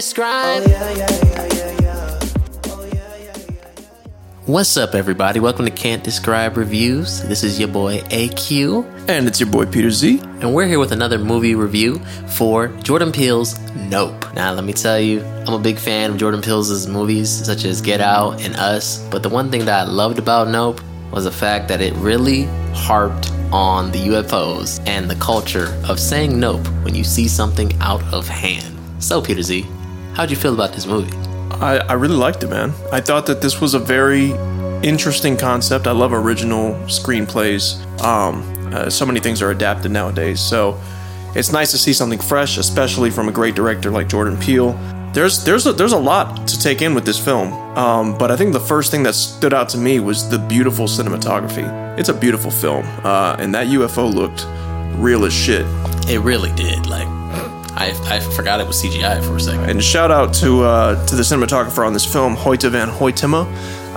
describe. What's up, everybody? Welcome to Can't Describe Reviews. This is your boy AQ, And it's your boy Peter Z. and we're here with another movie review for Jordan Peele's Nope. Now, let me tell you, I'm a big fan of Jordan Peele's movies, such as Get Out and Us. But the one thing that I loved about Nope was the fact that it really harped on the UFOs and the culture of saying nope when you see something out of hand. So, Peter Z, how'd you feel about this movie? I, I really liked it, man. I thought that this was a very interesting concept. I love original screenplays. Um, uh, so many things are adapted nowadays. So it's nice to see something fresh, especially from a great director like Jordan Peele. There's there's a, there's a lot to take in with this film, um, but I think the first thing that stood out to me was the beautiful cinematography. It's a beautiful film, uh, and that UFO looked real as shit. It really did. Like, I, I forgot it was CGI for a second. And shout out to uh, to the cinematographer on this film, Hoyte van Hoytema.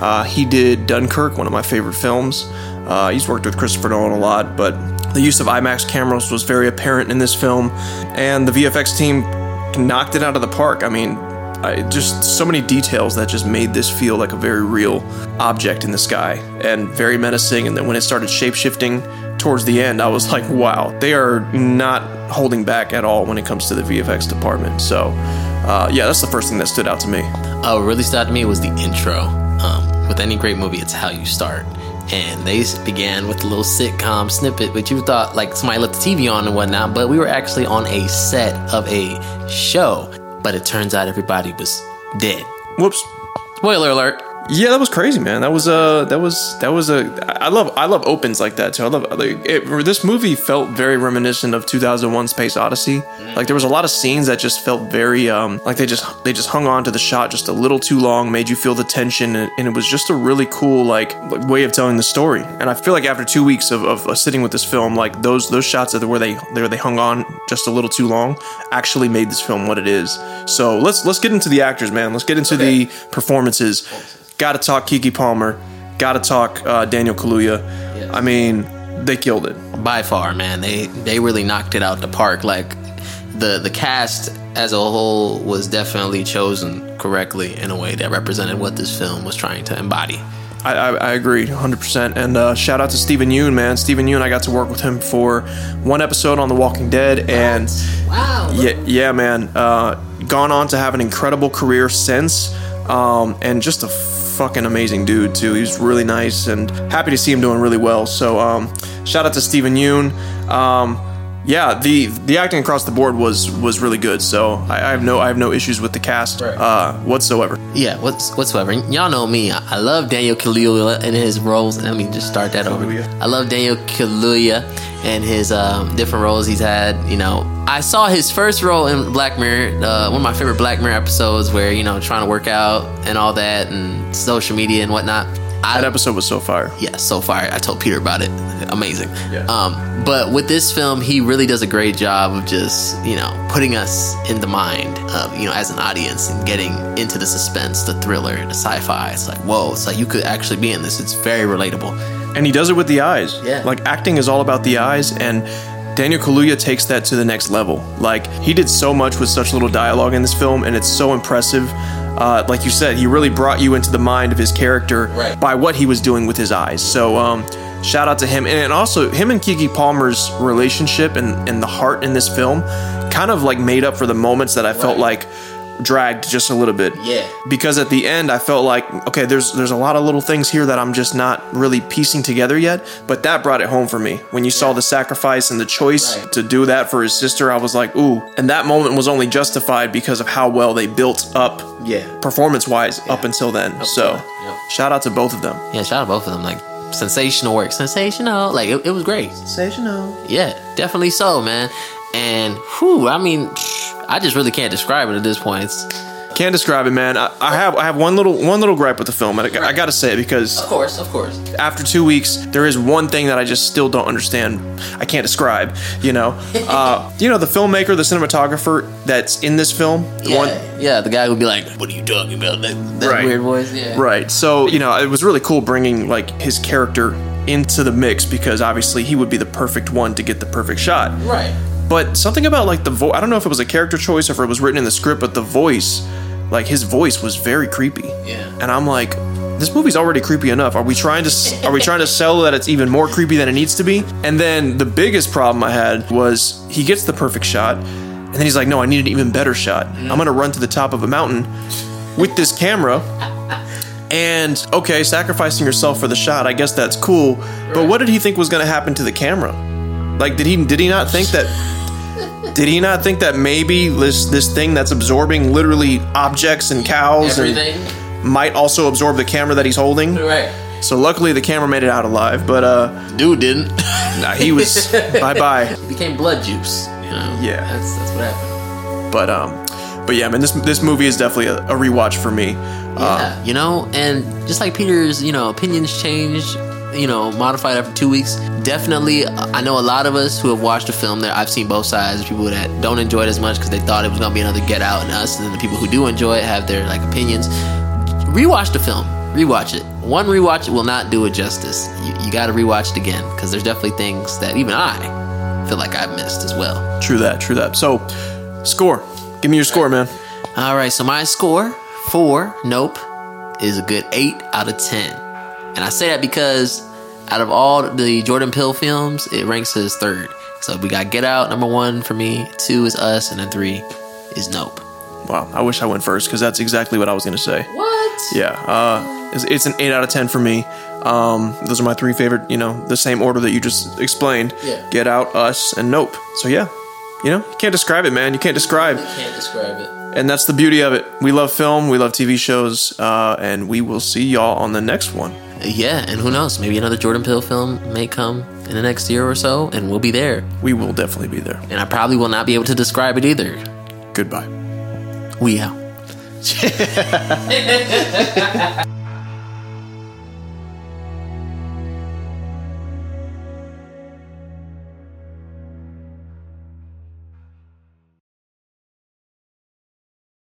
Uh, he did Dunkirk, one of my favorite films. Uh, he's worked with Christopher Nolan a lot, but the use of IMAX cameras was very apparent in this film, and the VFX team knocked it out of the park. I mean, I, just so many details that just made this feel like a very real object in the sky and very menacing. And then when it started shape shifting towards the end, I was like, wow, they are not holding back at all when it comes to the VFX department. So, uh, yeah, that's the first thing that stood out to me. Uh, what really stood out to me was the intro. Um, with any great movie, it's how you start. And they began with a little sitcom snippet, which you thought like somebody left the TV on and whatnot, but we were actually on a set of a show. But it turns out everybody was dead. Whoops. Spoiler alert. Yeah, that was crazy, man. That was uh that was that was a I love I love opens like that too. I love like, it, this movie felt very reminiscent of 2001: Space Odyssey. Like there was a lot of scenes that just felt very um like they just they just hung on to the shot just a little too long, made you feel the tension, and, and it was just a really cool like, like way of telling the story. And I feel like after two weeks of, of uh, sitting with this film, like those those shots that where they where they hung on just a little too long actually made this film what it is. So let's let's get into the actors, man. Let's get into the performances. Got to talk Keke Palmer. Got to talk uh, Daniel Kaluuya. I mean, they killed it. by far, man. They they really knocked it out the park. Like the the cast as a whole was definitely chosen correctly in a way that represented what this film was trying to embody. I, I, I agree 100%. And uh, shout out to Steven Yeun, man. Steven Yeun, I got to work with him for one episode on The Walking Dead. And Wow. yeah, yeah, man. Uh, gone on to have an incredible career since. Um, and just a fucking amazing dude, too. He's really nice and happy to see him doing really well. So um, shout out to Steven Yeun. Um, yeah, the the acting across the board was was really good. So I, I have no I have no issues with the cast Right. uh, whatsoever. Yeah, what's whatsoever. Y'all know me. I I love Daniel Kaluuya and his roles. Let me just start that over. Kaluuya. I love Daniel Kaluuya and his um, different roles he's had. You know, I saw his first role in Black Mirror, uh, one of my favorite Black Mirror episodes, where you know trying to work out and all that, and social media and whatnot. I, That episode was so fire. yeah, so far I told Peter about it. Amazing. Yeah. Um, but with this film, he really does a great job of just you know putting us in the mind of you know as an audience and getting into the suspense, the thriller, the sci-fi. It's like whoa, it's like you could actually be in this. It's very relatable. and he does it with the eyes. Yeah. Like acting is all about the eyes, and Daniel Kaluuya takes that to the next level. Like he did so much with such little dialogue in this film, and it's so impressive. Uh, like you said, he really brought you into the mind of his character Right. by what he was doing with his eyes. So, um, shout out to him, and also him and Keke Palmer's relationship and, and the heart in this film, kind of like made up for the moments that I felt Right. like dragged just a little bit Yeah. because at the end I felt like okay there's there's a lot of little things here that I'm just not really piecing together yet but that brought it home for me when you saw the sacrifice and the choice Right. to do that for his sister I was like ooh and that moment was only justified because of how well they built up Yeah. performance wise up until then so Yep. shout out to both of them Yeah, shout out to both of them. Like sensational work, sensational. Like it, it was great. sensational Yeah, definitely so, man. And whew, I mean, I just really can't describe it at this point. It's, can't describe it man I, I have I have one little one little gripe with the film and I, I gotta say it because of course, of course. after two weeks, there is one thing that I just still don't understand. I can't describe. You know, uh, you know the filmmaker, the cinematographer that's in this film. the Yeah, one- yeah. The guy would be like, "What are you talking about?" That, that Right. weird voice. Yeah. right. So you know, it was really cool bringing like his character into the mix because obviously he would be the perfect one to get the perfect shot. Right. But something about like the voice, I don't know if it was a character choice or if it was written in the script, but the voice, like his voice was very creepy. Yeah. And I'm like, this movie's already creepy enough. Are we trying to are we trying to sell that it's even more creepy than it needs to be? And then the biggest problem I had was he gets the perfect shot, and then he's like, "No, I need an even better shot. Mm-hmm. I'm gonna run to the top of a mountain with this camera." And okay, sacrificing yourself for the shot, I guess that's cool. But what did he think was gonna happen to the camera? Like, did he did he not think that? Did he not think that maybe this this thing that's absorbing literally objects and cows and might also absorb the camera that he's holding. Right. So luckily the camera made it out alive, but uh Dude didn't. nah, he was bye bye. became blood juice. You know. Yeah. That's that's what happened. But um but yeah, man, this this movie is definitely a, a rewatch for me. Uh, Yeah, you know, and just like Peter's, you know, opinions change, you know, modified after two weeks. Definitely, I know a lot of us who have watched the film. There, I've seen both sides. Of people that don't enjoy it as much because they thought it was gonna be another Get Out and Us, and then the people who do enjoy it have their like opinions. Rewatch the film. Rewatch it. One rewatch will not do it justice. You, you got to rewatch it again because there's definitely things that even I feel like I've missed as well. True that, true that. So score. Give me your score, man. All right, so my score for Nope is a good 8 out of 10. And I say that because out of all the Jordan Peele films, it ranks as third. So we got Get Out, number one for me, two is Us, and then three is Nope. Wow, I wish I went first because that's exactly what I was gonna say. What? Yeah, uh, it's, it's an eight out of ten for me. Um, those are my three favorite. You know, the same order that you just explained. Yeah. Get Out, Us, and Nope. So yeah, you know, you can't describe it, man. You can't describe. Can't describe it. And that's the beauty of it. We love film, we love TV shows, uh, and we will see y'all on the next one. Yeah, and who knows? Maybe another Jordan Peele film may come in the next year or so, and we'll be there. We will definitely be there. And I probably will not be able to describe it either. Goodbye. We out.